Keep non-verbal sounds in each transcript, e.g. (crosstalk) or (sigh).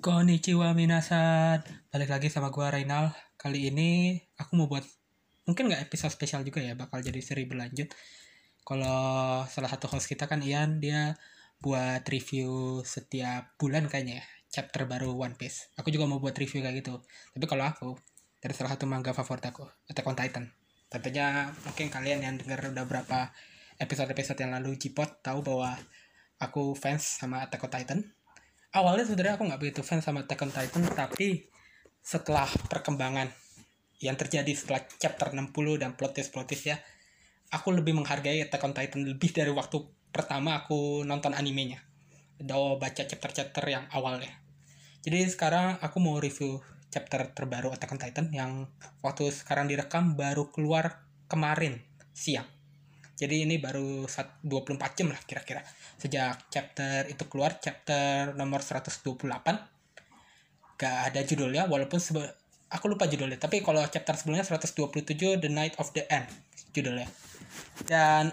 Konnichiwa minasan. Balik lagi sama gua Rainal Kali ini aku mau buat Mungkin nggak episode spesial juga ya Bakal jadi seri berlanjut. Kalau salah satu host kita kan Ian Dia buat review setiap bulan kayaknya ya Chapter baru One Piece. Aku juga mau buat review kayak gitu. Tapi kalau aku Dari salah satu manga favorit aku Attack on Titan. Tentunya mungkin kalian yang dengar udah berapa episode-episode yang lalu Jipot tahu bahwa aku fans sama Attack on Titan awalnya sebenarnya aku nggak begitu fans sama Attack on Titan tapi setelah perkembangan yang terjadi setelah chapter 60 dan plot twist plot twist ya aku lebih menghargai Attack on Titan lebih dari waktu pertama aku nonton animenya. Udah baca chapter-chapter yang awalnya. Jadi sekarang aku mau review chapter terbaru Attack on Titan yang waktu sekarang direkam baru keluar kemarin siang jadi ini baru 24 jam lah kira-kira. Sejak chapter itu keluar chapter nomor 128 gak ada judulnya walaupun sebe- aku lupa judulnya. Tapi kalau chapter sebelumnya 127 The Night of the End judulnya. Dan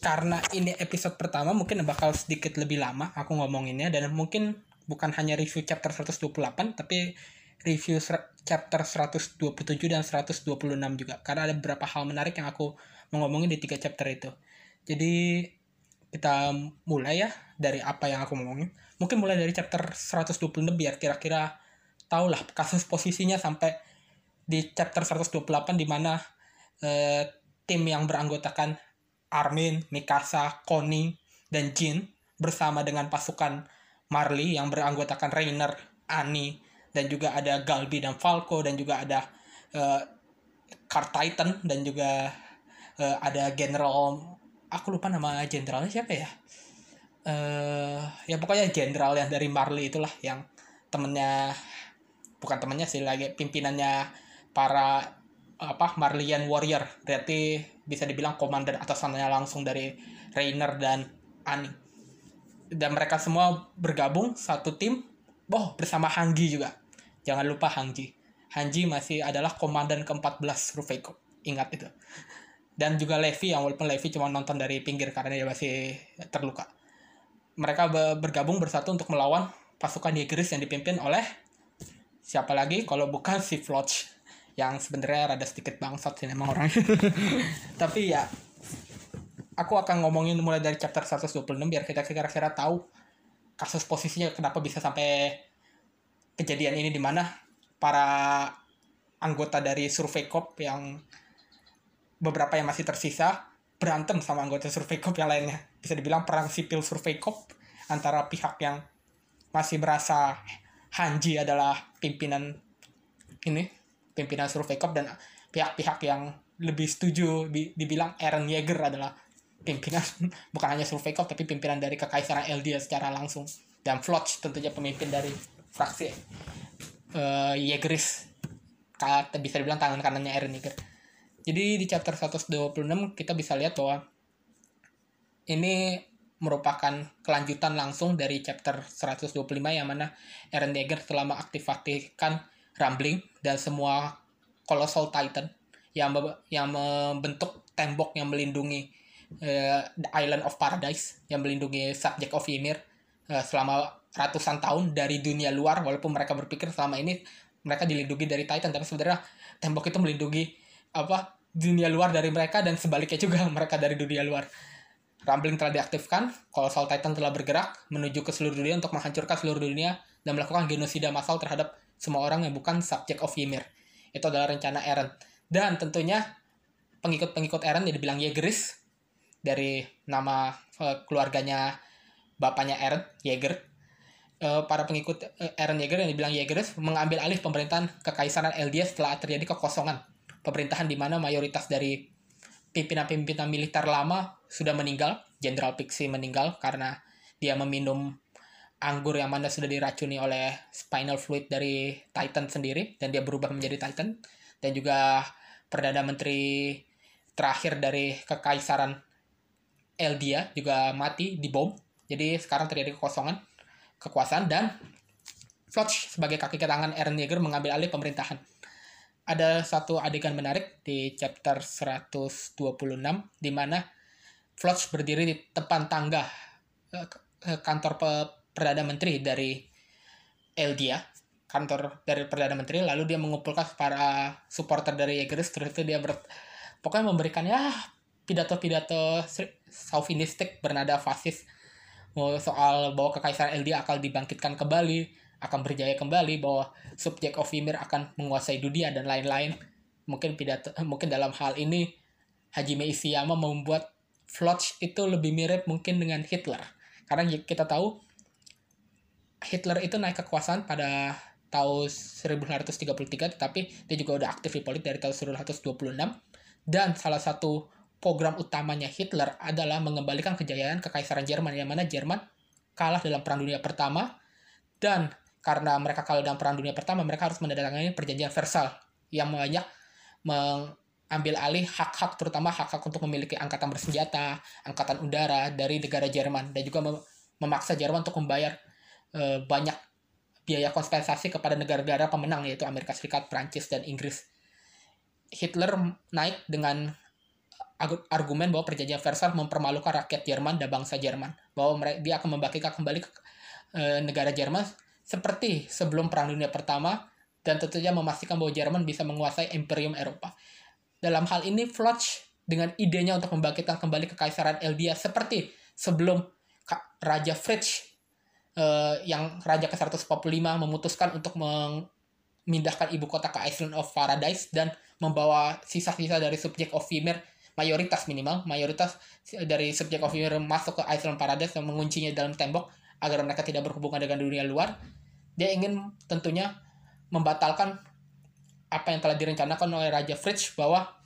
karena ini episode pertama mungkin bakal sedikit lebih lama aku ngomonginnya. Dan mungkin bukan hanya review chapter 128 tapi review chapter 127 dan 126 juga. Karena ada beberapa hal menarik yang aku ngomongin di tiga chapter itu. Jadi kita mulai ya dari apa yang aku ngomongin. Mungkin mulai dari chapter 126 biar kira-kira tau lah kasus posisinya sampai di chapter 128 di mana eh, tim yang beranggotakan Armin, Mikasa, Connie, dan Jin bersama dengan pasukan Marley yang beranggotakan Rainer, Annie, dan juga ada Galbi dan Falco dan juga ada eh, Car Titan dan juga eh, ada General aku lupa nama jenderalnya siapa ya? Eh ya pokoknya jenderal yang dari Marley itulah yang temennya bukan temennya sih lagi pimpinannya para apa Marleyan warrior. Berarti bisa dibilang komandan atasannya langsung dari Rainer dan Annie. Dan mereka semua bergabung satu tim. Oh bersama Hanggi juga. Jangan lupa Hangji. Hanji masih adalah komandan ke-14 Rufeiko ingat itu dan juga Levi yang walaupun Levi cuma nonton dari pinggir karena dia masih terluka. Mereka be- bergabung bersatu untuk melawan pasukan Yegeris yang dipimpin oleh siapa lagi? Kalau bukan si Floch yang sebenarnya rada sedikit bangsat sih emang orang. (laughs) Tapi ya aku akan ngomongin mulai dari chapter 126 biar kita kira-kira tahu kasus posisinya kenapa bisa sampai kejadian ini di mana para anggota dari Survey Corp yang beberapa yang masih tersisa berantem sama anggota Survey Corp yang lainnya. Bisa dibilang perang sipil Survey Corp antara pihak yang masih merasa Hanji adalah pimpinan ini pimpinan Survey Corp dan pihak-pihak yang lebih setuju di- dibilang Eren Yeager adalah pimpinan (laughs) bukan hanya Survey Corp tapi pimpinan dari kekaisaran Eldia secara langsung. Dan Floch tentunya pemimpin dari fraksi eh Yeageris Ka- bisa dibilang tangan kanannya Eren Yeager jadi di chapter 126 kita bisa lihat bahwa ini merupakan kelanjutan langsung dari chapter 125 yang mana Eren Yeager telah mengaktifkan Rumbling dan semua Colossal Titan yang yang membentuk tembok yang melindungi eh, The Island of Paradise yang melindungi Subject of Ymir eh, selama ratusan tahun dari dunia luar. Walaupun mereka berpikir selama ini mereka dilindungi dari Titan tapi sebenarnya tembok itu melindungi apa dunia luar dari mereka dan sebaliknya (laughs) juga mereka dari dunia luar Rumbling telah diaktifkan, Colossal Titan telah bergerak menuju ke seluruh dunia untuk menghancurkan seluruh dunia dan melakukan genosida massal terhadap semua orang yang bukan subject of Ymir. Itu adalah rencana Eren. Dan tentunya pengikut-pengikut Eren yang dibilang Yegeris dari nama eh, keluarganya bapaknya Eren, Yeager. Eh, para pengikut eh, Eren Yeager yang dibilang Yegeris mengambil alih pemerintahan kekaisaran Eldia setelah terjadi kekosongan. Pemerintahan di mana mayoritas dari pimpinan-pimpinan militer lama sudah meninggal. Jenderal Pixie meninggal karena dia meminum anggur yang mana sudah diracuni oleh spinal fluid dari Titan sendiri dan dia berubah menjadi Titan dan juga perdana menteri terakhir dari kekaisaran Eldia juga mati di bom. Jadi sekarang terjadi kekosongan kekuasaan dan Floch sebagai kaki tangan Eren Yeager mengambil alih pemerintahan ada satu adegan menarik di chapter 126 di mana Floch berdiri di depan tangga eh, ke kantor pe- perdana menteri dari Eldia kantor dari perdana menteri lalu dia mengumpulkan para supporter dari Inggris terus itu dia ber, pokoknya memberikan ya pidato-pidato chauvinistik bernada fasis soal bahwa kekaisaran Eldia akan dibangkitkan kembali akan berjaya kembali bahwa subjek of Ymir akan menguasai dunia dan lain-lain. Mungkin pidato mungkin dalam hal ini Hajime Isiyama membuat Floch itu lebih mirip mungkin dengan Hitler. Karena kita tahu Hitler itu naik kekuasaan pada tahun 1833 tetapi dia juga udah aktif di politik dari tahun 1826 dan salah satu program utamanya Hitler adalah mengembalikan kejayaan kekaisaran Jerman yang mana Jerman kalah dalam Perang Dunia Pertama. Dan karena mereka kalah dalam Perang Dunia Pertama mereka harus menandatangani perjanjian Versailles yang banyak mengambil alih hak-hak terutama hak-hak untuk memiliki angkatan bersenjata, angkatan udara dari negara Jerman dan juga memaksa Jerman untuk membayar e, banyak biaya kompensasi kepada negara-negara pemenang yaitu Amerika Serikat, Prancis, dan Inggris. Hitler naik dengan argumen bahwa perjanjian Versailles mempermalukan rakyat Jerman dan bangsa Jerman, bahwa mereka, dia akan membagikan kembali ke e, negara Jerman seperti sebelum Perang Dunia Pertama dan tentunya memastikan bahwa Jerman bisa menguasai imperium Eropa. Dalam hal ini, Floch dengan idenya untuk membangkitkan kembali kekaisaran Eldia seperti sebelum Raja Fritz uh, yang Raja ke-145 memutuskan untuk memindahkan ibu kota ke Island of Paradise dan membawa sisa-sisa dari subjek of Ymir mayoritas minimal mayoritas dari subjek of Ymir masuk ke Island Paradise dan menguncinya dalam tembok agar mereka tidak berhubungan dengan dunia luar dia ingin tentunya membatalkan apa yang telah direncanakan oleh Raja Fritz bahwa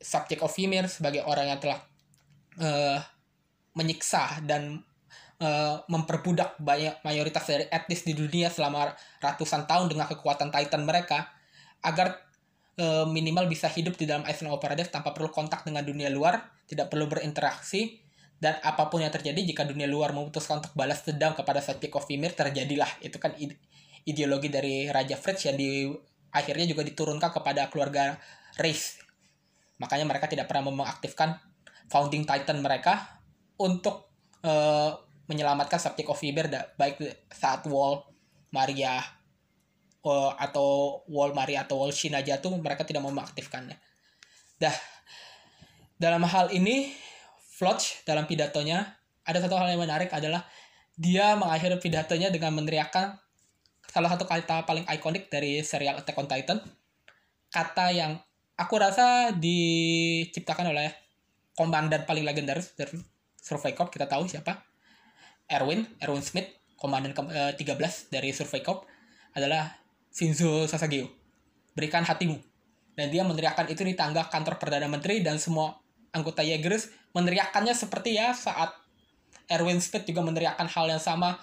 subjek of Ymir sebagai orang yang telah uh, menyiksa dan uh, memperbudak banyak mayoritas dari etnis di dunia selama ratusan tahun dengan kekuatan Titan mereka agar uh, minimal bisa hidup di dalam Island of Paradise tanpa perlu kontak dengan dunia luar, tidak perlu berinteraksi dan apa pun yang terjadi jika dunia luar memutuskan untuk balas dendam kepada Satya of Ymir terjadilah itu kan ideologi dari Raja Fritz yang di akhirnya juga diturunkan kepada keluarga Reis makanya mereka tidak pernah mengaktifkan founding titan mereka untuk uh, menyelamatkan of Fiber baik saat Wall Maria uh, atau Wall Maria atau Wall Shin jatuh mereka tidak mau mengaktifkannya. Dah dalam hal ini Floch dalam pidatonya ada satu hal yang menarik adalah dia mengakhiri pidatonya dengan meneriakkan salah satu kata paling ikonik dari serial Attack on Titan kata yang aku rasa diciptakan oleh komandan paling legendaris dari Survey Corp kita tahu siapa Erwin, Erwin Smith, komandan ke, uh, 13 dari Survey Corp adalah Shinzo Sasageo. Berikan hatimu. Dan dia meneriakkan itu di tangga kantor Perdana Menteri dan semua anggota Jaegers meneriakkannya seperti ya saat Erwin Smith juga meneriakkan hal yang sama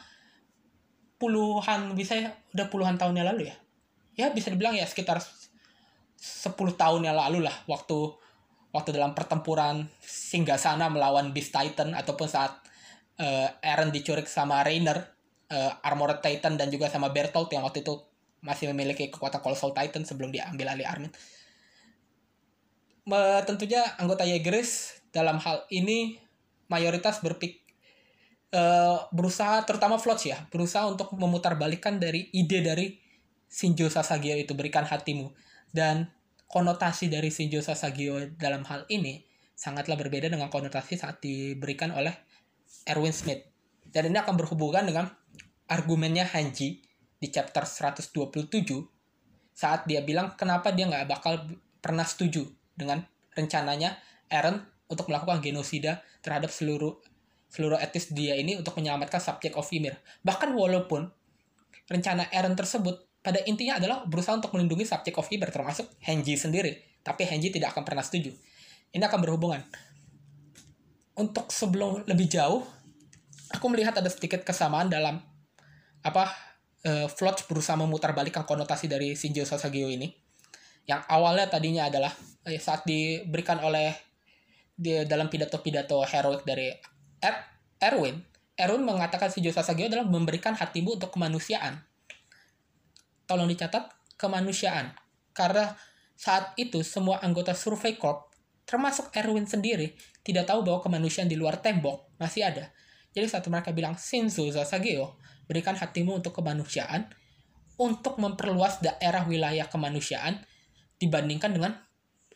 puluhan bisa ya udah puluhan tahun yang lalu ya ya bisa dibilang ya sekitar 10 tahun yang lalu lah waktu waktu dalam pertempuran Singgasana melawan Beast Titan ataupun saat uh, Eren dicurik sama Rainer, uh, Armored Titan dan juga sama Bertolt yang waktu itu masih memiliki kekuatan Colossal Titan sebelum diambil alih Armin. Tentunya anggota Jaegeris dalam hal ini mayoritas berpik uh, berusaha terutama Floch ya berusaha untuk memutarbalikkan dari ide dari Shinjo Sasageo itu berikan hatimu dan konotasi dari Shinjo Sasageo dalam hal ini sangatlah berbeda dengan konotasi saat diberikan oleh Erwin Smith. Dan ini akan berhubungan dengan argumennya Hanji di chapter 127 saat dia bilang kenapa dia nggak bakal pernah setuju dengan rencananya Eren untuk melakukan genosida terhadap seluruh seluruh etnis dia ini untuk menyelamatkan subjek of Ymir. Bahkan walaupun rencana Eren tersebut pada intinya adalah berusaha untuk melindungi subjek of Ymir termasuk Henji sendiri. Tapi Henji tidak akan pernah setuju. Ini akan berhubungan untuk sebelum lebih jauh, aku melihat ada sedikit kesamaan dalam apa uh, Floch berusaha memutarbalikkan konotasi dari Shinjo Sasageo ini. Yang awalnya tadinya adalah eh, saat diberikan oleh di dalam pidato-pidato heroik dari er, Erwin, Erwin mengatakan Shinjo Sasageo adalah memberikan hatimu untuk kemanusiaan. Tolong dicatat kemanusiaan. Karena saat itu semua anggota Survey Corp termasuk Erwin sendiri tidak tahu bahwa kemanusiaan di luar tembok masih ada. Jadi saat mereka bilang Shinzo Sasageo, berikan hatimu untuk kemanusiaan untuk memperluas daerah wilayah kemanusiaan dibandingkan dengan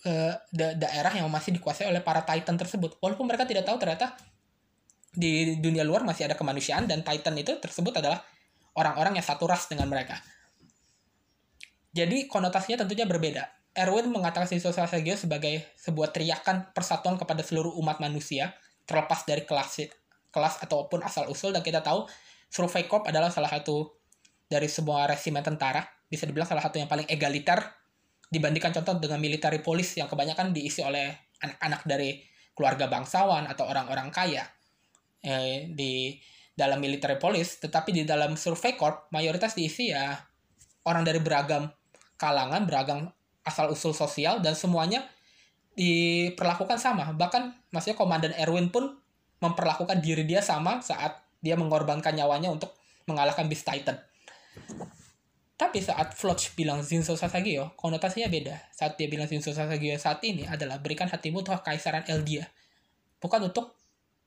uh, da daerah yang masih dikuasai oleh para titan tersebut. Walaupun mereka tidak tahu ternyata di dunia luar masih ada kemanusiaan dan titan itu tersebut adalah orang-orang yang satu ras dengan mereka. Jadi konotasinya tentunya berbeda. Erwin mengatakan Shinzo Sasageo sebagai sebuah teriakan persatuan kepada seluruh umat manusia, terlepas dari kelas kelas ataupun asal usul dan kita tahu Survey Corp adalah salah satu dari sebuah resimen tentara, bisa dibilang salah satu yang paling egaliter dibandingkan contoh dengan military police yang kebanyakan diisi oleh anak-anak dari keluarga bangsawan atau orang-orang kaya eh, di dalam military police, tetapi di dalam Survey Corp mayoritas diisi ya orang dari beragam kalangan, beragam asal-usul sosial, dan semuanya diperlakukan sama. Bahkan, maksudnya Komandan Erwin pun memperlakukan diri dia sama saat dia mengorbankan nyawanya untuk mengalahkan Beast Titan. Tapi saat Floch bilang Zinso Sasageo, konotasinya beda. Saat dia bilang Zinso Sasageo saat ini adalah berikan hatimu untuk kekaisaran Eldia. Bukan untuk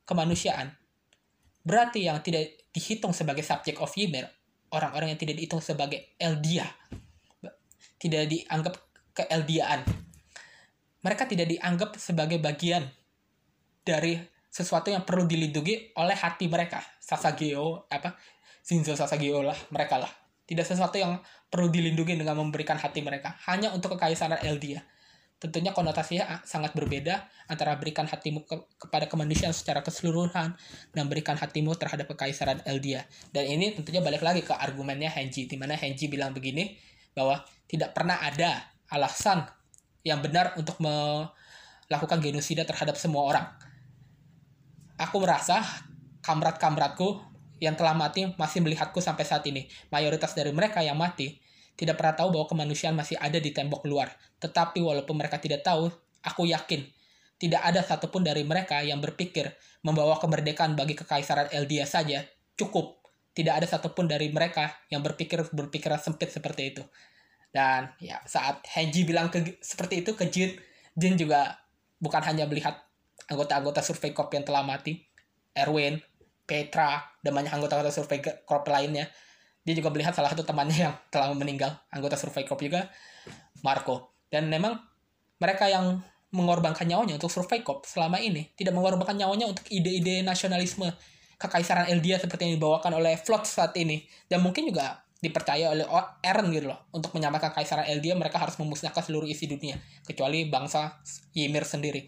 kemanusiaan. Berarti yang tidak dihitung sebagai subject of Ymir, orang-orang yang tidak dihitung sebagai Eldia, tidak dianggap keeldiaan. Mereka tidak dianggap sebagai bagian dari sesuatu yang perlu dilindungi oleh hati mereka. Sasageo, apa, Shinzo Sasageo lah, mereka lah. Tidak sesuatu yang perlu dilindungi dengan memberikan hati mereka. Hanya untuk kekaisaran Eldia. Tentunya konotasinya sangat berbeda antara berikan hatimu ke, kepada kemanusiaan secara keseluruhan dan berikan hatimu terhadap kekaisaran Eldia. Dan ini tentunya balik lagi ke argumennya Henji, di mana Henji bilang begini, bahwa tidak pernah ada alasan yang benar untuk melakukan genosida terhadap semua orang. Aku merasa kamrat-kamratku yang telah mati masih melihatku sampai saat ini. Mayoritas dari mereka yang mati tidak pernah tahu bahwa kemanusiaan masih ada di tembok luar. Tetapi walaupun mereka tidak tahu, aku yakin tidak ada satupun dari mereka yang berpikir membawa kemerdekaan bagi kekaisaran Eldia saja cukup. Tidak ada satupun dari mereka yang berpikir berpikiran sempit seperti itu. Dan ya saat Henji bilang ke, seperti itu ke Jin, Jin juga bukan hanya melihat anggota-anggota survei corp yang telah mati, Erwin, Petra, dan banyak anggota-anggota survei corp lainnya. Dia juga melihat salah satu temannya yang telah meninggal, anggota survei corp juga, Marco. Dan memang mereka yang mengorbankan nyawanya untuk survei corp selama ini tidak mengorbankan nyawanya untuk ide-ide nasionalisme kekaisaran Eldia seperti yang dibawakan oleh Flot saat ini. Dan mungkin juga dipercaya oleh Eren gitu loh untuk menyamakan Kaisaran Eldia mereka harus memusnahkan seluruh isi dunia kecuali bangsa Ymir sendiri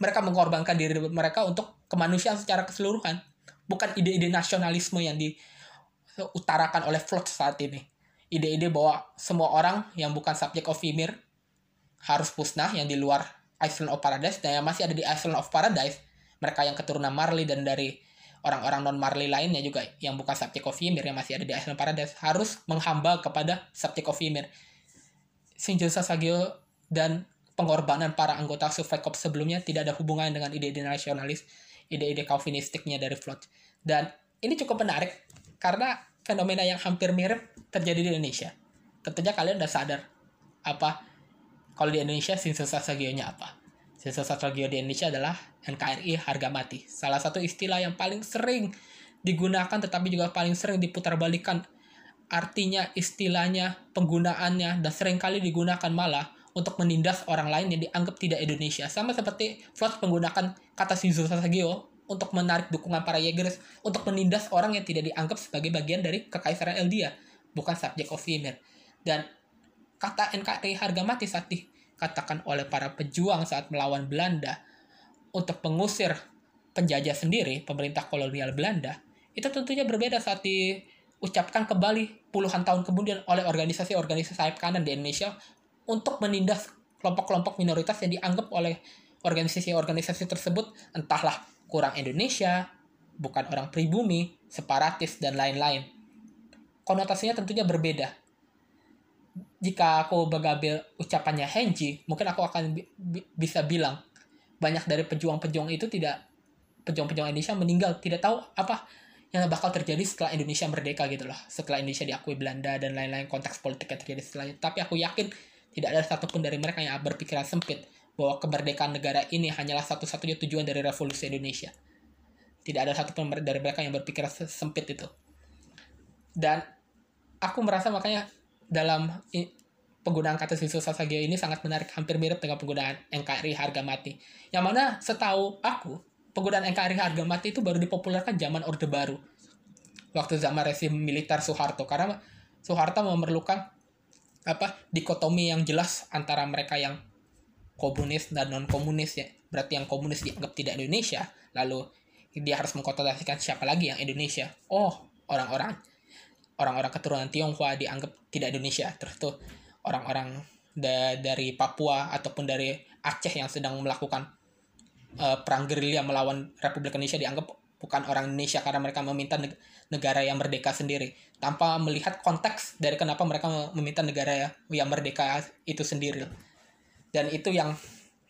mereka mengorbankan diri mereka untuk kemanusiaan secara keseluruhan bukan ide-ide nasionalisme yang diutarakan oleh Flood saat ini ide-ide bahwa semua orang yang bukan subjek of Ymir harus musnah yang di luar Island of Paradise dan yang masih ada di Island of Paradise mereka yang keturunan Marley dan dari orang-orang non Marley lainnya juga yang bukan subjek of Ymir yang masih ada di Island Paradise harus menghamba kepada subjek of Ymir. Shinjo Sasageo dan pengorbanan para anggota Survey Corps sebelumnya tidak ada hubungan dengan ide-ide nasionalis, ide-ide Calvinistiknya dari Flood. Dan ini cukup menarik karena fenomena yang hampir mirip terjadi di Indonesia. Tentunya kalian udah sadar apa kalau di Indonesia Shinzo Sasageo-nya apa. Sisa strategi di Indonesia adalah NKRI harga mati. Salah satu istilah yang paling sering digunakan tetapi juga paling sering diputarbalikkan artinya, istilahnya, penggunaannya, dan sering kali digunakan malah untuk menindas orang lain yang dianggap tidak Indonesia. Sama seperti Flood menggunakan kata Shinzo Sasageo untuk menarik dukungan para Jaegers untuk menindas orang yang tidak dianggap sebagai bagian dari kekaisaran Eldia, bukan subject of Ymir. Dan kata NKRI harga mati saat di dikatakan oleh para pejuang saat melawan Belanda untuk mengusir penjajah sendiri, pemerintah kolonial Belanda, itu tentunya berbeda saat diucapkan kembali puluhan tahun kemudian oleh organisasi-organisasi sayap kanan di Indonesia untuk menindas kelompok-kelompok minoritas yang dianggap oleh organisasi-organisasi tersebut entahlah kurang Indonesia, bukan orang pribumi, separatis, dan lain-lain. Konotasinya tentunya berbeda jika aku mengambil ucapannya Henji, mungkin aku akan bi bisa bilang banyak dari pejuang-pejuang itu tidak pejuang-pejuang Indonesia meninggal tidak tahu apa yang bakal terjadi setelah Indonesia merdeka gitu loh setelah Indonesia diakui Belanda dan lain-lain konteks politik yang terjadi setelahnya tapi aku yakin tidak ada satupun dari mereka yang berpikiran sempit bahwa kemerdekaan negara ini hanyalah satu-satunya tujuan dari revolusi Indonesia. Tidak ada satupun dari mereka yang berpikiran sempit itu. Dan aku merasa makanya dalam penggunaan kata Susu Sasageo ini sangat menarik hampir mirip dengan penggunaan NKRI harga mati. Yang mana setahu aku penggunaan NKRI harga mati itu baru dipopulerkan zaman Orde Baru waktu zaman rezim militer Soeharto. Karena Soeharto memerlukan apa dikotomi yang jelas antara mereka yang komunis dan non komunis ya. Berarti yang komunis dianggap tidak Indonesia lalu dia harus mengkonotasikan siapa lagi yang Indonesia? Oh orang-orang orang-orang keturunan Tionghoa dianggap tidak Indonesia. Terus tuh orang-orang da dari Papua ataupun dari Aceh yang sedang melakukan uh, perang gerilya melawan Republik Indonesia dianggap bukan orang Indonesia karena mereka meminta negara yang merdeka sendiri tanpa melihat konteks dari kenapa mereka meminta negara yang merdeka itu sendiri dan itu yang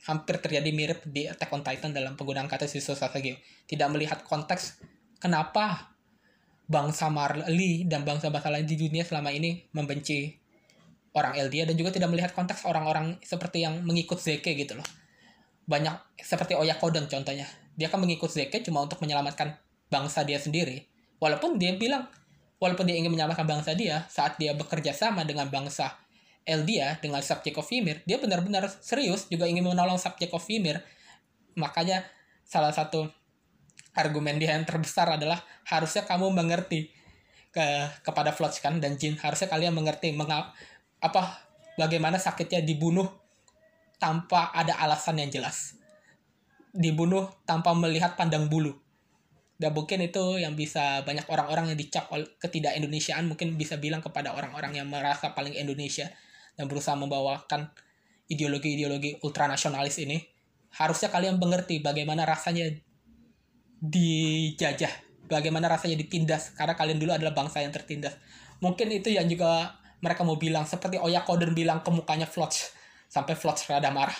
hampir terjadi mirip di Attack on Titan dalam penggunaan kata Shiso Sasageo tidak melihat konteks kenapa bangsa Marley dan bangsa-bangsa lain di dunia selama ini membenci orang Eldia dan juga tidak melihat konteks orang-orang seperti yang mengikut Zeke gitu loh. Banyak seperti Oyakodon contohnya. Dia kan mengikut Zeke cuma untuk menyelamatkan bangsa dia sendiri. Walaupun dia bilang, walaupun dia ingin menyelamatkan bangsa dia, saat dia bekerja sama dengan bangsa Eldia dengan subjek of Ymir, dia benar-benar serius juga ingin menolong subjek of Ymir. Makanya salah satu argumen dia yang terbesar adalah harusnya kamu mengerti ke kepada Floch kan dan Jin harusnya kalian mengerti mengal, apa bagaimana sakitnya dibunuh tanpa ada alasan yang jelas dibunuh tanpa melihat pandang bulu. Dan mungkin itu yang bisa banyak orang-orang yang dicap ketidak Indonesiaan mungkin bisa bilang kepada orang-orang yang merasa paling Indonesia dan berusaha membawakan ideologi-ideologi ultranasionalis ini. Harusnya kalian mengerti bagaimana rasanya dijajah bagaimana rasanya ditindas karena kalian dulu adalah bangsa yang tertindas. Mungkin itu yang juga mereka mau bilang seperti Oyakodon bilang ke mukanya sampai Floch rada marah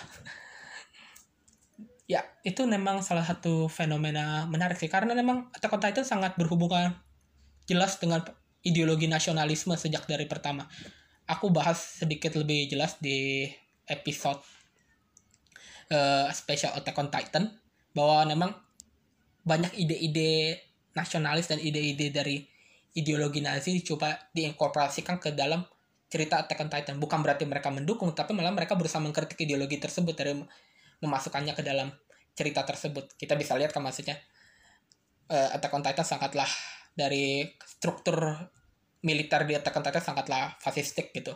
ya itu memang salah satu fenomena menarik sih karena memang Attack on Titan sangat berhubungan jelas dengan ideologi nasionalisme sejak dari pertama aku bahas sedikit lebih jelas di episode uh, special Attack on Titan bahwa memang banyak ide-ide nasionalis dan ide-ide dari ideologi Nazi coba diinkorporasikan ke dalam cerita Attack on Titan. Bukan berarti mereka mendukung, tapi malah mereka berusaha mengkritik ideologi tersebut dari memasukkannya ke dalam cerita tersebut. Kita bisa lihat kan maksudnya uh, Attack on Titan sangatlah dari struktur militer di Attack on Titan sangatlah fasistik gitu.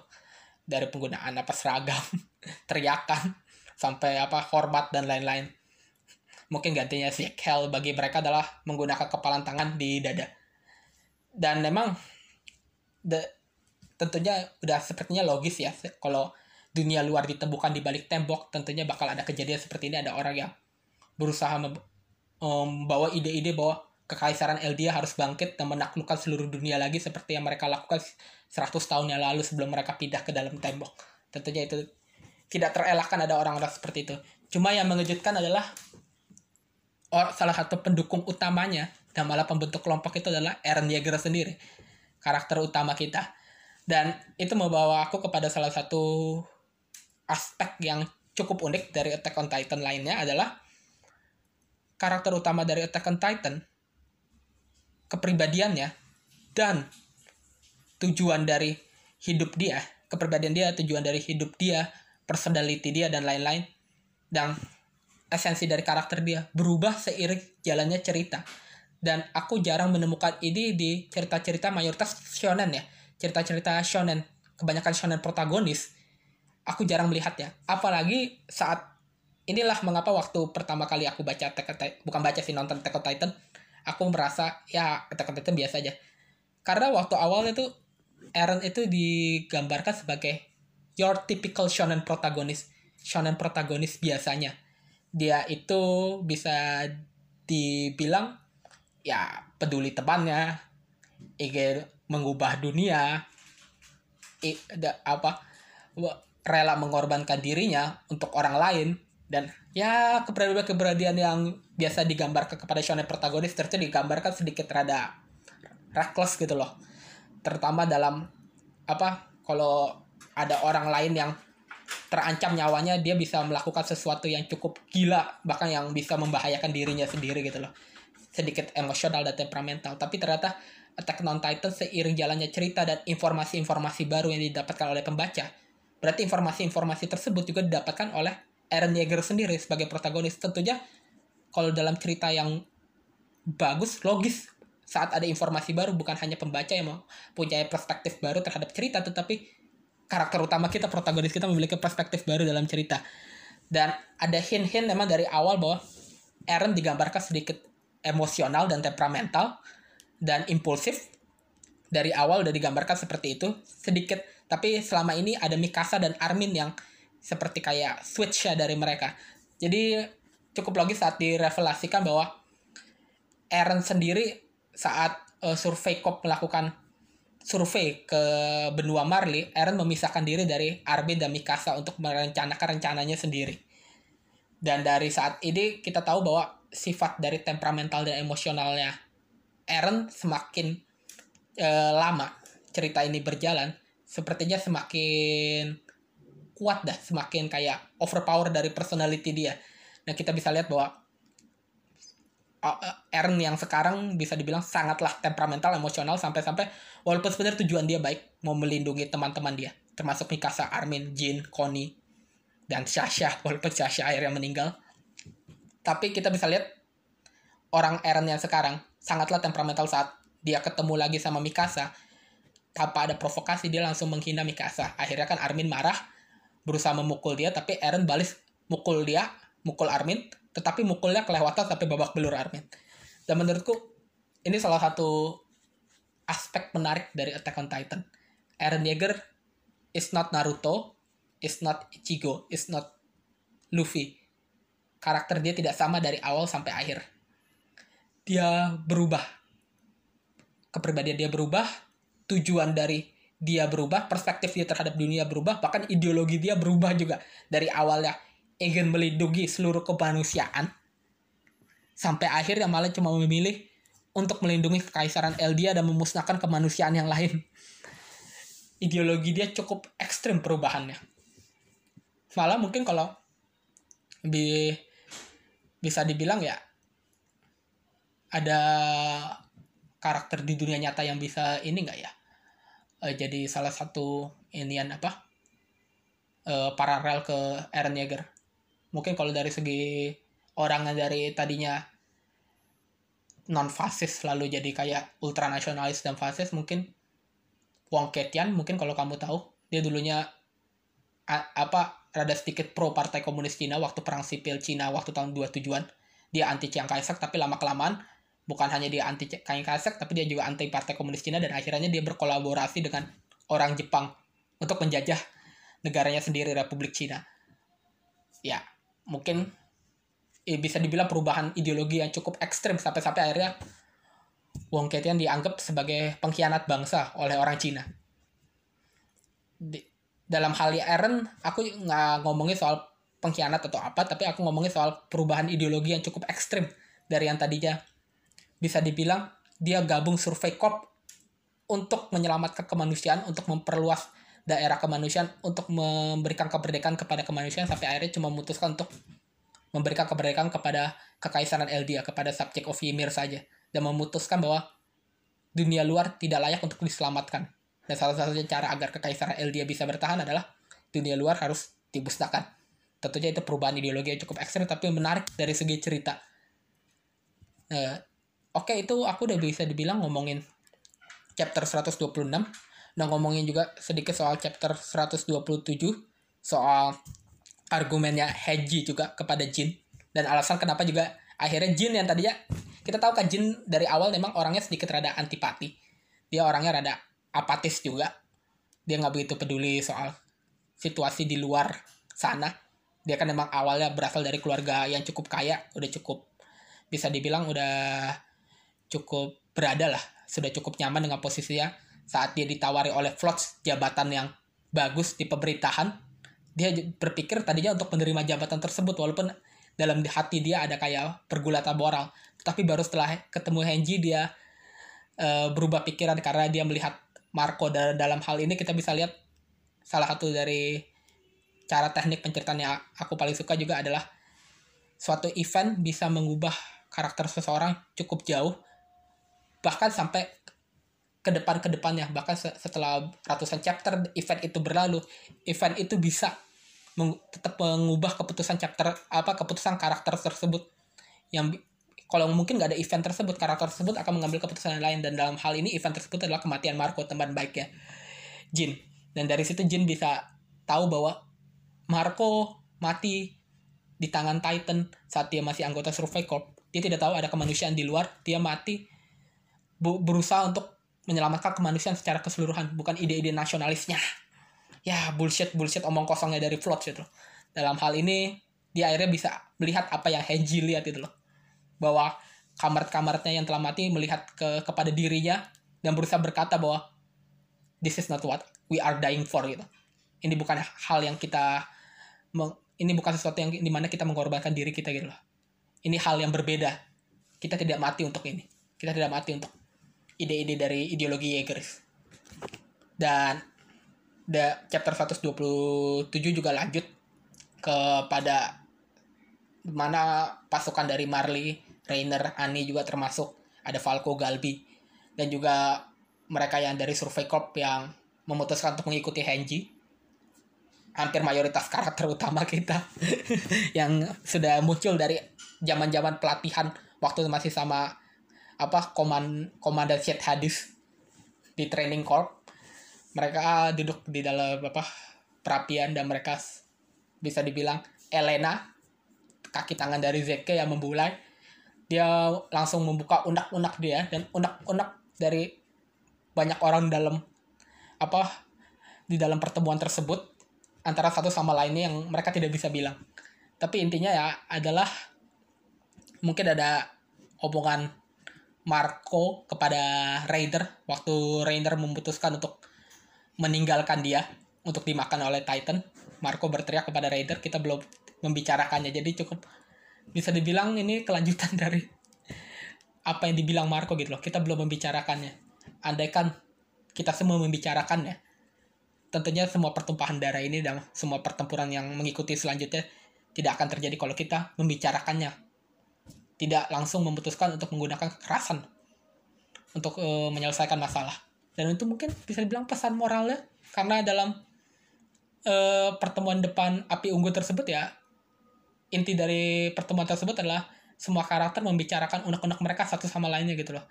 Dari penggunaan apa seragam, (laughs) teriakan, sampai apa hormat dan lain-lain. Mungkin gantinya si Hell bagi mereka adalah menggunakan kepalan tangan di dada dan memang the, tentunya udah sepertinya logis ya kalau dunia luar ditemukan di balik tembok tentunya bakal ada kejadian seperti ini ada orang yang berusaha membawa ide-ide bahwa kekaisaran Eldia harus bangkit dan menaklukkan seluruh dunia lagi seperti yang mereka lakukan 100 tahun yang lalu sebelum mereka pindah ke dalam tembok. Tentunya itu tidak terelakkan ada orang-orang seperti itu. Cuma yang mengejutkan adalah salah satu pendukung utamanya dan malah pembentuk kelompok itu adalah Eren Yeager sendiri karakter utama kita dan itu membawa aku kepada salah satu aspek yang cukup unik dari Attack on Titan lainnya adalah karakter utama dari Attack on Titan kepribadiannya dan tujuan dari hidup dia kepribadian dia tujuan dari hidup dia personality dia dan lain-lain dan esensi dari karakter dia berubah seiring jalannya cerita. Dan aku jarang menemukan ini di cerita-cerita mayoritas shonen ya. Cerita-cerita shonen kebanyakan shonen protagonis aku jarang melihat ya apalagi saat inilah mengapa waktu pertama kali aku baca Attack bukan baca sih nonton Attack on Titan aku merasa ya Attack on Titan biasa aja. Karena waktu awalnya tuh Eren itu digambarkan sebagai your typical shonen protagonis shonen protagonis biasanya. Dia itu bisa dibilang ya peduli temannya ingin mengubah dunia i, da, apa rela mengorbankan dirinya untuk orang lain dan ya keberanian-keberanian yang biasa digambarkan kepada shonen protagonis ternyata digambarkan sedikit rada reckless gitu loh. Terutama dalam apa kalau ada orang lain yang terancam nyawanya dia bisa melakukan sesuatu yang cukup gila bahkan yang bisa membahayakan dirinya sendiri gitu loh. Sedikit emosional dan temperamental. Tapi ternyata Attack on Titan seiring jalannya cerita dan informasi-informasi baru yang didapatkan oleh pembaca berarti informasi-informasi tersebut juga didapatkan oleh Eren Yeager sendiri sebagai protagonis. Tentunya kalau dalam cerita yang bagus logis saat ada informasi baru bukan hanya pembaca yang punya perspektif baru terhadap cerita tetapi karakter utama kita protagonis kita memiliki perspektif baru dalam cerita. Dan ada hint-hint memang dari awal bahwa Eren digambarkan sedikit emosional dan temperamental dan impulsif. Dari awal udah digambarkan seperti itu. Sedikit tapi selama ini ada Mikasa dan Armin yang seperti kayak switch ya dari mereka jadi cukup logis saat direvelasikan bahwa Eren sendiri saat uh, survei COP melakukan survei ke benua Marley, Eren memisahkan diri dari Armin dan Mikasa untuk merencanakan rencananya sendiri. Dan dari saat ini kita tahu bahwa sifat dari temperamental dan emosionalnya Eren semakin e, lama cerita ini berjalan sepertinya semakin kuat dah semakin kayak overpower dari personality dia. Nah kita bisa lihat bahwa Eren yang sekarang bisa dibilang sangatlah temperamental emosional sampai-sampai walaupun sebenarnya tujuan dia baik mau melindungi teman-teman dia termasuk Mikasa, Armin, Jin, Connie dan Sasha (laughs) walaupun Sasha akhirnya meninggal. Tapi kita bisa lihat orang Eren yang sekarang sangatlah temperamental saat dia ketemu lagi sama Mikasa tanpa ada provokasi dia langsung menghina Mikasa. Akhirnya kan Armin marah berusaha memukul dia tapi Eren balik mukul dia mukul Armin tetapi mukulnya kelewatan sampai babak belur Armin. Dan menurutku ini salah satu aspek menarik dari Attack on Titan. Eren Yeager is not Naruto is not Ichigo is not Luffy. Karakter dia tidak sama dari awal sampai akhir. Dia berubah. Kepribadian dia berubah, tujuan dari dia berubah, perspektif dia terhadap dunia berubah, bahkan ideologi dia berubah juga. Dari awalnya ingin melindungi seluruh kemanusiaan, sampai akhirnya malah cuma memilih untuk melindungi kekaisaran Eldia dan memusnahkan kemanusiaan yang lain. Ideologi dia cukup ekstrim perubahannya. Malah mungkin kalau bi bisa dibilang ya ada karakter di dunia nyata yang bisa ini nggak ya? Uh, jadi salah satu inian apa? Uh, paralel ke Eren Yeager. Mungkin kalau dari segi orang yang dari tadinya non fasis lalu jadi kayak ultranasionalis dan fasis mungkin Wong Ketian mungkin kalau kamu tahu dia dulunya a, apa rada sedikit pro partai komunis Cina waktu perang sipil Cina waktu tahun 27-an dia anti Chiang Kai-shek tapi lama kelamaan bukan hanya dia anti Kain Kasek tapi dia juga anti Partai Komunis Cina dan akhirnya dia berkolaborasi dengan orang Jepang untuk menjajah negaranya sendiri Republik Cina. Ya, mungkin eh, bisa dibilang perubahan ideologi yang cukup ekstrim sampai-sampai akhirnya Wong Ketian dianggap sebagai pengkhianat bangsa oleh orang Cina. Di, dalam hal Eren, aku nggak ngomongin soal pengkhianat atau apa, tapi aku ngomongin soal perubahan ideologi yang cukup ekstrim dari yang tadinya bisa dibilang dia gabung survei corp untuk menyelamatkan kemanusiaan, untuk memperluas daerah kemanusiaan, untuk memberikan kemerdekaan kepada kemanusiaan sampai akhirnya cuma memutuskan untuk memberikan kemerdekaan kepada kekaisaran Eldia, kepada subjek of Ymir saja dan memutuskan bahwa dunia luar tidak layak untuk diselamatkan. Dan salah satunya cara agar kekaisaran Eldia bisa bertahan adalah dunia luar harus dimusnahkan. Tentunya itu perubahan ideologi yang cukup ekstrim tapi menarik dari segi cerita. Nah, Oke, itu aku udah bisa dibilang ngomongin chapter 126 dan ngomongin juga sedikit soal chapter 127 soal argumennya Heji juga kepada Jin dan alasan kenapa juga akhirnya Jin yang tadinya kita tahu kan Jin dari awal memang orangnya sedikit rada antipati. Dia orangnya rada apatis juga. Dia nggak begitu peduli soal situasi di luar sana. Dia kan memang awalnya berasal dari keluarga yang cukup kaya udah cukup bisa dibilang udah cukup berada lah sudah cukup nyaman dengan posisinya. Saat dia ditawari oleh Flots jabatan yang bagus di pemerintahan dia berpikir tadinya untuk menerima jabatan tersebut walaupun dalam hati dia ada kayak pergulatan moral. Tapi baru setelah ketemu Henji dia uh, berubah pikiran karena dia melihat Marco dalam hal ini. Kita bisa lihat salah satu dari cara teknik penceritaan yang aku paling suka juga adalah suatu event bisa mengubah karakter seseorang cukup jauh bahkan sampai ke depan ke depannya bahkan setelah ratusan chapter event itu berlalu event itu bisa meng tetap mengubah keputusan chapter apa keputusan karakter tersebut. Yang kalau mungkin nggak ada event tersebut karakter tersebut akan mengambil keputusan lain. Dan dalam hal ini event tersebut adalah kematian Marco teman baiknya Jin. Dan dari situ Jin bisa tahu bahwa Marco mati di tangan Titan saat dia masih anggota Survey Corp. Dia tidak tahu ada kemanusiaan di luar dia mati berusaha untuk menyelamatkan kemanusiaan secara keseluruhan bukan ide-ide nasionalisnya. Ya bullshit bullshit omong kosongnya dari Flood gitu. Dalam hal ini dia akhirnya bisa melihat apa yang Henji lihat itu loh. Bahwa kamar-kamarnya yang telah mati melihat ke kepada dirinya dan berusaha berkata bahwa this is not what we are dying for gitu. Ini bukan hal yang kita ini bukan sesuatu yang di mana kita mengorbankan diri kita gitu loh. Ini hal yang berbeda. Kita tidak mati untuk ini. Kita tidak mati untuk ide-ide dari ideologi Jaegers dan the chapter 127 juga lanjut kepada mana pasukan dari Marley, Rainer, Ani juga termasuk. Ada Falco, Galbi dan juga mereka yang dari Survey Corp yang memutuskan untuk mengikuti Henji hampir mayoritas karakter utama kita (laughs) yang sudah muncul dari zaman-zaman pelatihan waktu masih sama apa koman komandan Syed Hadis di training corp. Mereka duduk di dalam apa perapian dan mereka bisa dibilang Elena kaki tangan dari Zeke yang membulai. Dia langsung membuka unak-unak dia dan unak-unak dari banyak orang dalam apa di dalam pertemuan tersebut antara satu sama lainnya yang mereka tidak bisa bilang. Tapi intinya ya adalah mungkin ada omongan Marco kepada Raider waktu Raider memutuskan untuk meninggalkan dia untuk dimakan oleh Titan. Marco berteriak kepada Raider, kita belum membicarakannya. Jadi cukup bisa dibilang ini kelanjutan (laughs) dari apa yang dibilang Marco gitu loh. Kita belum membicarakannya. Andaikan kita semua membicarakannya, tentunya semua pertumpahan darah ini dan semua pertempuran yang mengikuti selanjutnya tidak akan terjadi kalau kita membicarakannya. Tidak langsung memutuskan untuk menggunakan kekerasan untuk uh, menyelesaikan masalah. Dan itu mungkin bisa dibilang pesan moralnya karena dalam uh, pertemuan depan api ungu tersebut ya inti dari pertemuan tersebut adalah semua karakter membicarakan unek-unek mereka satu sama lainnya gitu loh.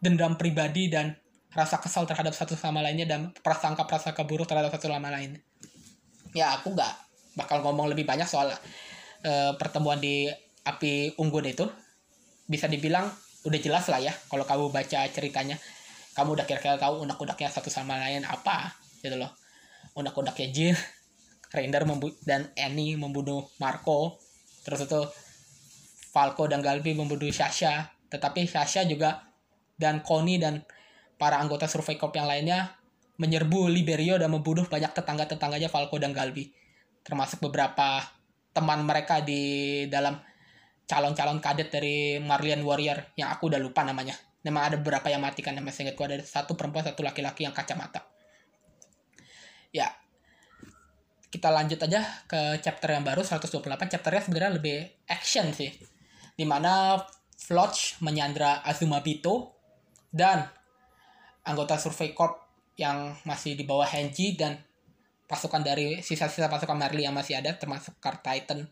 Dendam pribadi dan rasa kesal terhadap satu sama lainnya dan prasangka-prasangka buruk terhadap satu sama lain. Ya aku nggak bakal ngomong lebih banyak soal uh, pertemuan di api unggun itu bisa dibilang udah jelas lah ya kalau kamu baca ceritanya. Kamu udah kira-kira tahu unak-unaknya satu sama lain apa gitu loh. Unak-unaknya Jin Render dan Annie membunuh Marco. Terus itu Falco dan Galbi membunuh Sasha. Tetapi Sasha juga dan Connie dan para anggota Survey Corp yang lainnya menyerbu Liberio dan membunuh banyak tetangga-tetangganya Falco dan Galbi. Termasuk beberapa teman mereka di dalam calon-calon kadet dari Marlian Warrior yang aku udah lupa namanya Memang ada beberapa yang mati kan nama seingatku ada satu perempuan satu laki-laki yang kacamata. Ya. Kita lanjut aja ke chapter yang baru 128. Chapternya sebenarnya lebih action sih. Di mana Floch menyandra Azuma Bito dan anggota Survey Corp yang masih di bawah Henji dan pasukan dari sisa-sisa pasukan Marley yang masih ada termasuk Car Titan,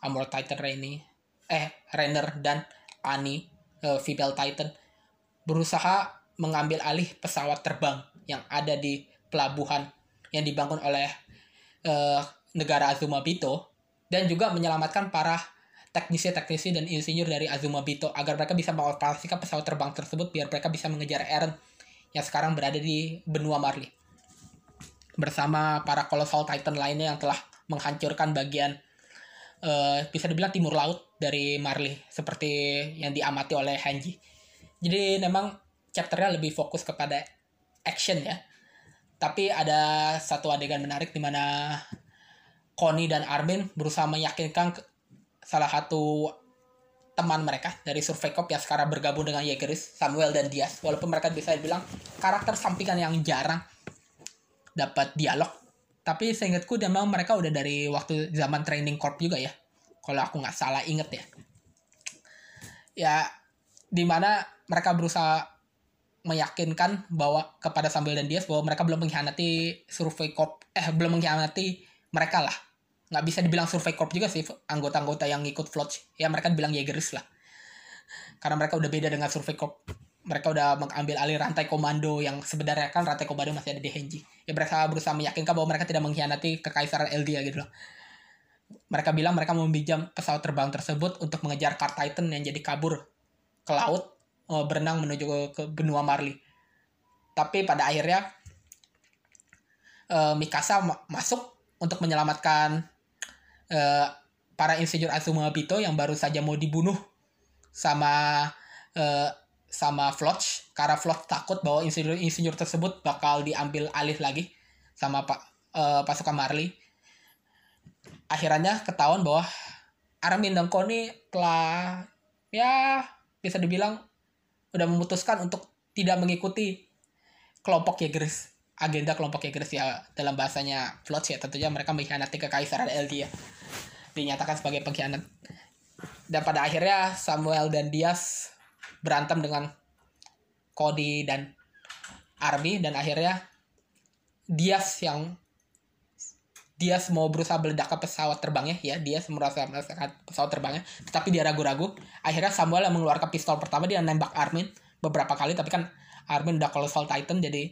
Amor Titan Rainy, eh Renner dan Ani, uh, Female Titan berusaha mengambil alih pesawat terbang yang ada di pelabuhan yang dibangun oleh uh, negara Azumabito dan juga menyelamatkan para teknisi-teknisi dan insinyur dari Azumabito agar mereka bisa mengoperasikan pesawat terbang tersebut biar mereka bisa mengejar Eren yang sekarang berada di benua Marley. Bersama para colossal titan lainnya yang telah menghancurkan bagian uh, bisa dibilang timur laut dari Marley seperti yang diamati oleh Hanji jadi memang chapternya lebih fokus kepada action ya tapi ada satu adegan menarik di mana Connie dan Armin berusaha meyakinkan salah satu teman mereka dari Survey Cop yang sekarang bergabung dengan Jaegeris, Samuel dan Diaz. Walaupun mereka bisa dibilang karakter sampingan yang jarang dapat dialog. Tapi seingatku memang mereka udah dari waktu zaman training corp juga ya. Kalau aku nggak salah inget ya. ya di mana mereka berusaha meyakinkan bahwa kepada Samuel dan Diaz bahwa mereka belum mengkhianati survei corp eh belum mengkhianati mereka lah. Nggak bisa dibilang survei corp juga sih anggota-anggota yang ikut Floch ya mereka bilang Jaegeris lah. Karena mereka udah beda dengan survei corp mereka udah mengambil alih rantai komando yang sebenarnya kan rantai komando masih ada di Henji. Ya mereka berusaha meyakinkan bahwa mereka tidak mengkhianati kekaisaran Eldia gitu loh mereka bilang mereka meminjam pesawat terbang tersebut untuk mengejar Car Titan yang jadi kabur ke laut uh, berenang menuju ke, benua Marley. Tapi pada akhirnya uh, Mikasa ma masuk untuk menyelamatkan uh, para insinyur Azuma Bito yang baru saja mau dibunuh sama uh, sama Floch karena Floch takut bahwa insinyur-insinyur tersebut bakal diambil alih lagi sama pasukan Marley. Akhirnya ketahuan bahwa Armin dan Koni telah ya bisa dibilang udah memutuskan untuk tidak mengikuti kelompok Jaegers agenda kelompok Jaegers ya dalam bahasanya Flots ya tentunya mereka mengkhianati kekaisaran LD ya dinyatakan sebagai pengkhianat. Dan pada akhirnya Samuel dan Diaz berantem dengan Cody dan Army dan akhirnya Diaz yang Diaz mau berusaha meledakkan pesawat terbangnya ya dia merasa merasakan pesawat terbangnya tapi dia ragu-ragu. Akhirnya Samuel yang mengeluarkan pistol pertama dia nembak Armin beberapa kali tapi kan Armin udah colossal titan jadi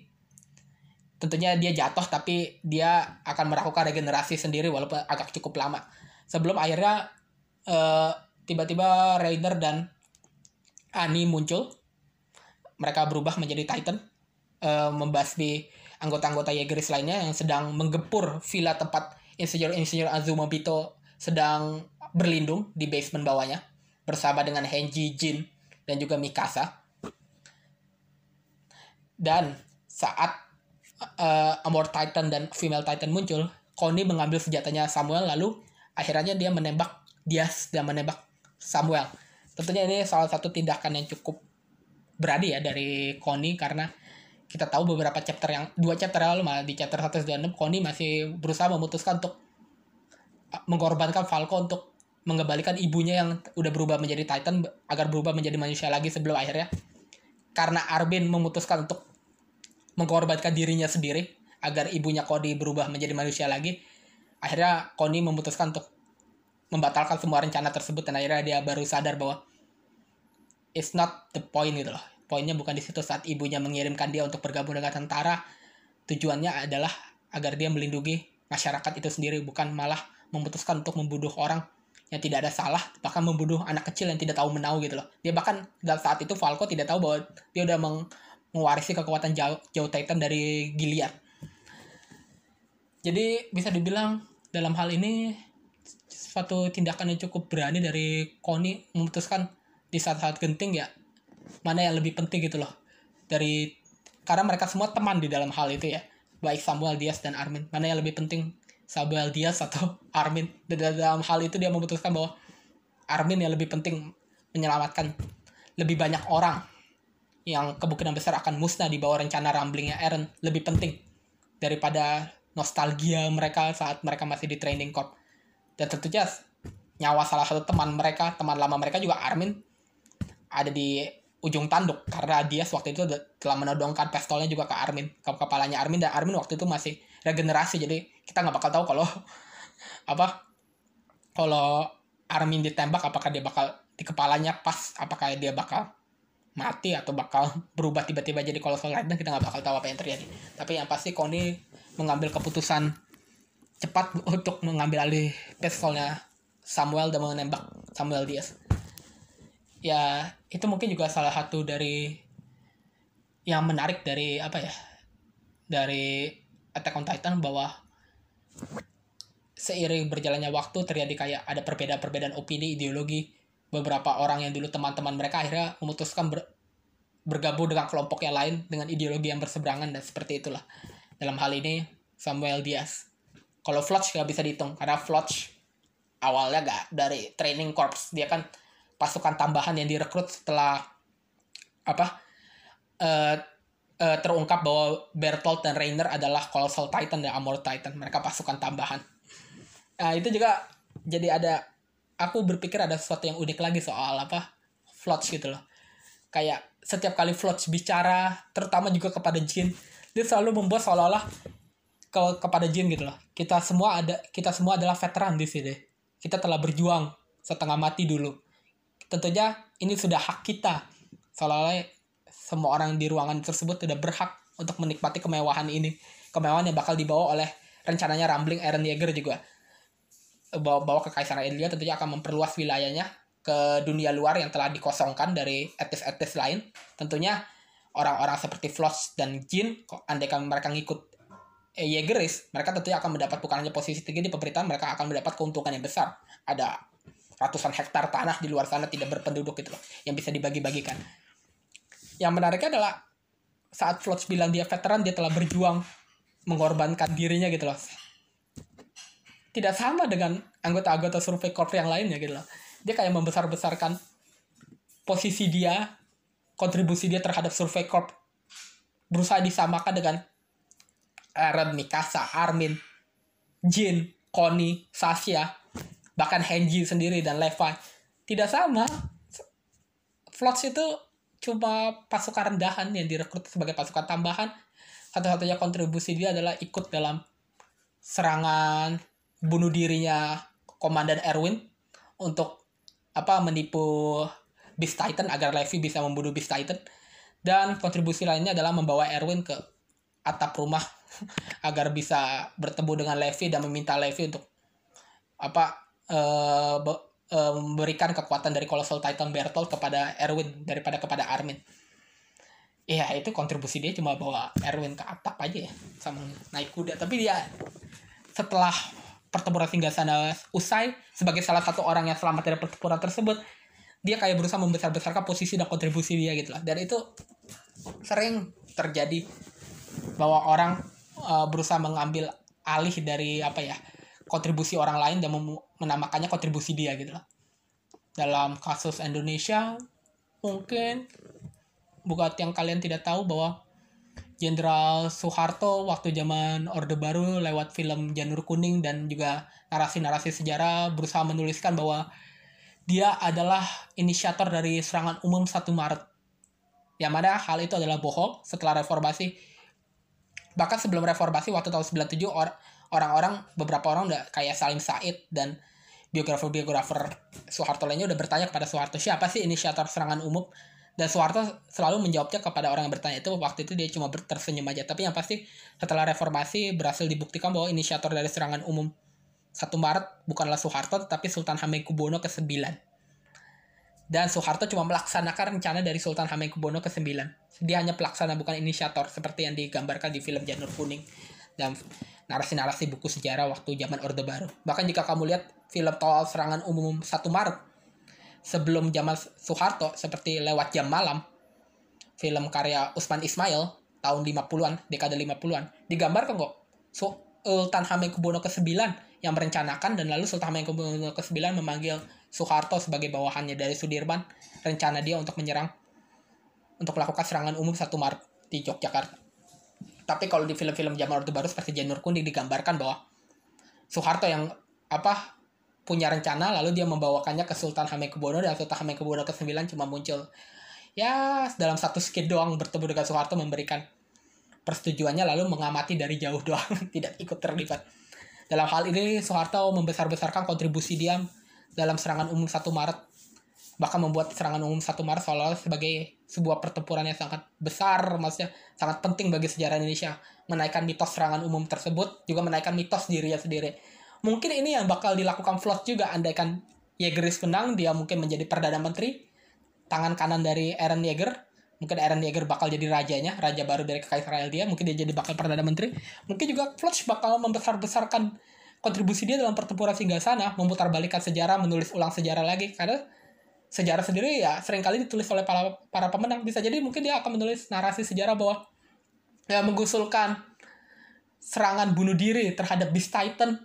tentunya dia jatuh tapi dia akan melakukan regenerasi sendiri walaupun agak cukup lama. Sebelum akhirnya uh, tiba-tiba Rainer dan Ani muncul mereka berubah menjadi Titan uh, membasmi anggota-anggota Jaegeris lainnya yang sedang menggepur villa tempat insinyur-insinyur Azuma Bito sedang berlindung di basement bawahnya bersama dengan Henji Jin dan juga Mikasa. Dan saat uh, Amor Titan dan Female Titan muncul, Koni mengambil senjatanya Samuel lalu akhirnya dia menembak Diaz dan menembak Samuel. Tentunya ini salah satu tindakan yang cukup berani ya dari Koni karena kita tahu beberapa chapter yang dua chapter lalu malah di chapter 126 Koni masih berusaha memutuskan untuk uh, mengorbankan Falco untuk mengembalikan ibunya yang udah berubah menjadi Titan agar berubah menjadi manusia lagi sebelum akhirnya. Karena Arbin memutuskan untuk mengorbankan dirinya sendiri agar ibunya Cody berubah menjadi manusia lagi akhirnya Koni memutuskan untuk membatalkan semua rencana tersebut dan akhirnya dia baru sadar bahwa it's not the point gitu loh Poinnya bukan di situ saat ibunya mengirimkan dia untuk bergabung dengan tentara. Tujuannya adalah agar dia melindungi masyarakat itu sendiri, bukan malah memutuskan untuk membunuh orang yang tidak ada salah, bahkan membunuh anak kecil yang tidak tahu menau gitu loh. Dia bahkan dalam saat itu Falco tidak tahu bahwa dia udah meng mewarisi kekuatan jauh, jauh Titan dari Gilead. Jadi bisa dibilang dalam hal ini suatu tindakan yang cukup berani dari Koni memutuskan di saat-saat genting ya mana yang lebih penting gitu loh. Dari karena mereka semua teman di dalam hal itu ya. Baik Samuel Diaz dan Armin. Mana yang lebih penting Samuel Diaz atau (laughs) Armin? Dan dalam hal itu dia memutuskan bahwa Armin yang lebih penting menyelamatkan lebih banyak orang yang kemungkinan besar akan musnah di bawah rencana ramblingnya Eren lebih penting daripada nostalgia mereka saat mereka masih di training corp dan tentunya nyawa salah satu teman mereka teman lama mereka juga Armin ada di ujung tanduk. Karena dia waktu itu telah menodongkan pistolnya juga ke Armin ke kepalanya Armin. Dan Armin waktu itu masih regenerasi. Jadi kita nggak bakal tahu kalau (laughs) apa kalau Armin ditembak apakah dia bakal di kepalanya pas apakah dia bakal mati atau bakal (laughs) berubah tiba-tiba jadi kalau soal dan kita nggak bakal tahu apa yang terjadi. Tapi yang pasti Koni mengambil keputusan cepat (laughs) untuk mengambil alih pistolnya Samuel dan menembak Samuel Diaz ya itu mungkin juga salah satu dari yang menarik dari apa ya dari Attack on Titan bahwa seiring berjalannya waktu terjadi kayak ada perbedaan-perbedaan opini ideologi beberapa orang yang dulu teman-teman mereka akhirnya memutuskan ber, bergabung dengan kelompok yang lain dengan ideologi yang berseberangan dan seperti itulah. Dalam hal ini Samuel Diaz. Kalau Floch nggak bisa dihitung karena Floch awalnya gak dari training corps dia kan pasukan tambahan yang direkrut setelah apa uh, uh, terungkap bahwa Bertolt dan Rainer adalah Colossal Titan dan Amor Titan. Mereka pasukan tambahan. Nah itu juga jadi ada aku berpikir ada sesuatu yang unik lagi soal apa Floch gitu loh. Kayak setiap kali Floch bicara terutama juga kepada Jin dia selalu membuat seolah-olah ke kepada Jin gitu loh. Kita semua ada kita semua adalah veteran di sini. Kita telah berjuang setengah mati dulu tentunya ini sudah hak kita. Seolah-olah semua orang di ruangan tersebut tidak berhak untuk menikmati kemewahan ini. Kemewahan yang bakal dibawa oleh rencananya Rambling Eren Yeager juga. Bawa bawa ke Kaisaran Elia tentunya akan memperluas wilayahnya ke dunia luar yang telah dikosongkan dari etis-etis lain. Tentunya orang-orang seperti Floss dan Jin andaikan mereka ngikut Yeageris mereka tentunya akan mendapat bukan hanya posisi tinggi di pemerintahan mereka akan mendapat keuntungan yang besar. Ada ratusan hektar tanah di luar sana tidak berpenduduk gitu loh yang bisa dibagi-bagikan. Yang menariknya adalah saat Flots bilang dia veteran dia telah berjuang mengorbankan dirinya gitu loh. Tidak sama dengan anggota-anggota survei corp yang lainnya gitu loh. Dia kayak membesar-besarkan posisi dia kontribusi dia terhadap survei corp berusaha disamakan dengan Aaron, Mikasa, Armin, Jin, Connie, Sasha, bahkan Henji sendiri dan Levi. Tidak sama. Flots itu cuma pasukan rendahan yang direkrut sebagai pasukan tambahan. Satu-satunya kontribusi dia adalah ikut dalam serangan bunuh dirinya Komandan Erwin untuk apa menipu Beast Titan agar Levi bisa membunuh Beast Titan dan kontribusi lainnya adalah membawa Erwin ke atap rumah (laughs) agar bisa bertemu dengan Levi dan meminta Levi untuk apa uh, uh, memberikan kekuatan dari Colossal Titan Bertolt kepada Erwin daripada kepada Armin. Iya itu kontribusi dia cuma bawa Erwin ke atap aja ya sama naik kuda tapi dia setelah pertempuran singgah sana usai sebagai salah satu orang yang selamat dari pertempuran tersebut dia kayak berusaha membesar-besarkan posisi dan kontribusi dia gitu lah dan itu sering terjadi bahwa orang uh, berusaha mengambil alih dari apa ya kontribusi orang lain dan menamakannya kontribusi dia gitu lah dalam kasus Indonesia mungkin buat yang kalian tidak tahu bahwa Jenderal Soeharto waktu zaman Orde Baru lewat film Janur Kuning dan juga narasi-narasi sejarah berusaha menuliskan bahwa dia adalah inisiator dari serangan umum 1 Maret. Yang mana hal itu adalah bohong setelah reformasi. Bahkan sebelum reformasi waktu tahun 97 or orang-orang beberapa orang udah kayak Salim Said dan biografer-biografer Soeharto lainnya udah bertanya kepada Soeharto siapa sih inisiator serangan umum dan Soeharto selalu menjawabnya kepada orang yang bertanya itu waktu itu dia cuma tersenyum aja tapi yang pasti setelah reformasi berhasil dibuktikan bahwa inisiator dari serangan umum 1 Maret bukanlah Soeharto tapi Sultan Hamengkubuwono ke-9. Dan Soeharto cuma melaksanakan rencana dari Sultan Hamengkubuwono ke-9. Dia hanya pelaksana bukan inisiator seperti yang digambarkan di film Janur Kuning dan narasi-narasi buku sejarah waktu zaman Orde Baru. Bahkan jika kamu lihat film tol serangan umum 1 Maret sebelum zaman Soeharto seperti Lewat Jam Malam, film karya Usman Ismail tahun 50-an, dekade 50-an, digambarkan kok Sultan Hamengkubuwono ke-9 yang merencanakan dan lalu Sultan Hamengkubuwono ke-9 memanggil Soeharto sebagai bawahannya dari Sudirman rencana dia untuk menyerang untuk melakukan serangan umum 1 Maret di Yogyakarta. Tapi kalau di film-film zaman Orde Baru seperti Janur Kuning digambarkan bahwa Soeharto yang apa punya rencana lalu dia membawakannya ke Sultan Hamengkubuwono dan Sultan Hamengkubuwono ke-9 cuma muncul ya dalam satu skit doang bertemu dengan Soeharto memberikan persetujuannya lalu mengamati dari jauh doang (laughs) tidak ikut terlibat dalam hal ini, Soeharto membesar-besarkan kontribusi dia dalam serangan umum 1 Maret. Bahkan membuat serangan umum 1 Maret seolah sebagai sebuah pertempuran yang sangat besar, maksudnya sangat penting bagi sejarah Indonesia. Menaikkan mitos serangan umum tersebut, juga menaikkan mitos dirinya sendiri. Mungkin ini yang bakal dilakukan Flot juga, andaikan Yegeris menang, dia mungkin menjadi Perdana Menteri, tangan kanan dari Aaron Yeager, mungkin Aaron Yeager bakal jadi rajanya, raja baru dari Kekaisaran dia, mungkin dia jadi bakal perdana menteri. Mungkin juga Fletch bakal membesar-besarkan kontribusi dia dalam pertempuran singgah sana, memutar balikan sejarah, menulis ulang sejarah lagi karena sejarah sendiri ya sering kali ditulis oleh para para pemenang. Bisa jadi mungkin dia akan menulis narasi sejarah bahwa ya mengusulkan serangan bunuh diri terhadap Beast Titan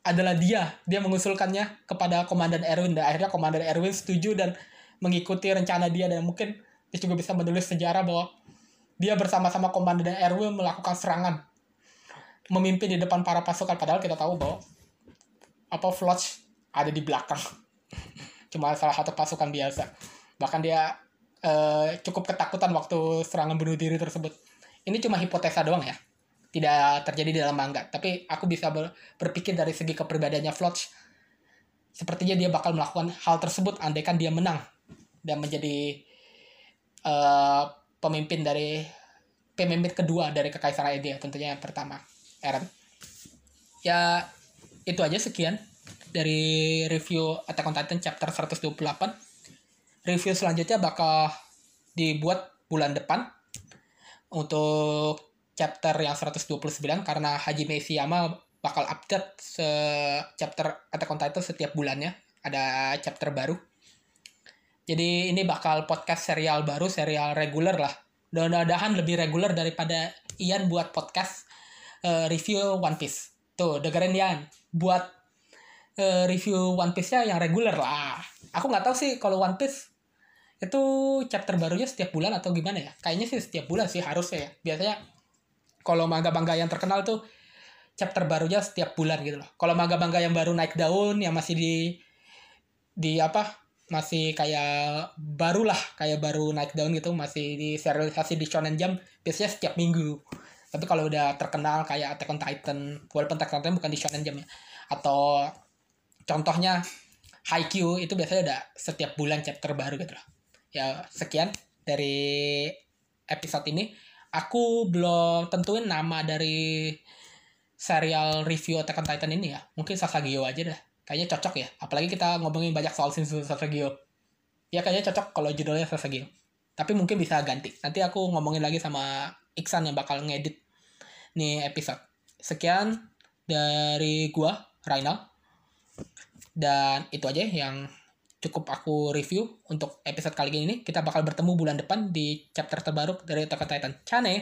adalah dia. Dia mengusulkannya kepada Komandan Erwin dan akhirnya Komandan Erwin setuju dan mengikuti rencana dia dan mungkin dia juga bisa menulis sejarah bahwa dia bersama-sama Komandan Erwin melakukan serangan memimpin di depan para pasukan padahal kita tahu bahwa apa Floch ada di belakang (laughs) cuma salah satu pasukan biasa. Bahkan dia uh, cukup ketakutan waktu serangan bunuh diri tersebut. Ini cuma hipotesa doang ya. Tidak terjadi di dalam manga. Tapi aku bisa ber berpikir dari segi kepribadiannya Floch sepertinya dia bakal melakukan hal tersebut andaikan dia menang dan menjadi uh, pemimpin dari pemimpin kedua dari kekaisaran Edia tentunya yang pertama Eren. Ya itu aja sekian dari review Attack on Titan chapter 128 review selanjutnya bakal dibuat bulan depan untuk chapter yang 129 karena Haji Meisiyama bakal update se chapter Attack on Titan setiap bulannya ada chapter baru. Jadi ini bakal podcast serial baru serial reguler lah. Mudah-mudahan lebih reguler daripada Ian buat podcast uh, review One Piece. Tuh dengerin Ian. Buat review One Piece-nya yang reguler lah aku nggak tahu sih kalau One Piece itu chapter barunya setiap bulan atau gimana ya kayaknya sih setiap bulan sih harusnya ya biasanya kalau manga-manga yang terkenal tuh chapter barunya setiap bulan gitu loh. Kalau manga-manga yang baru naik daun yang masih di di apa? masih kayak baru lah, kayak baru naik daun gitu, masih di serialisasi di Shonen Jump biasanya setiap minggu. Tapi kalau udah terkenal kayak Attack on Titan, walaupun Attack on Titan bukan di Shonen Jump ya. Atau contohnya Haikyuu itu biasanya udah setiap bulan chapter baru gitu loh. Ya, sekian dari episode ini aku belum tentuin nama dari serial review Attack on Titan ini ya. Mungkin Sasageo aja dah. Kayaknya cocok ya. Apalagi kita ngomongin banyak soal Shinsu Sasageo. Ya kayaknya cocok kalau judulnya Sasageo. Tapi mungkin bisa ganti. Nanti aku ngomongin lagi sama Iksan yang bakal ngedit nih episode. Sekian dari gua, Rainal. Dan itu aja yang cukup aku review untuk episode kali ini. Kita bakal bertemu bulan depan di chapter terbaru dari Attack on Titan. Cane!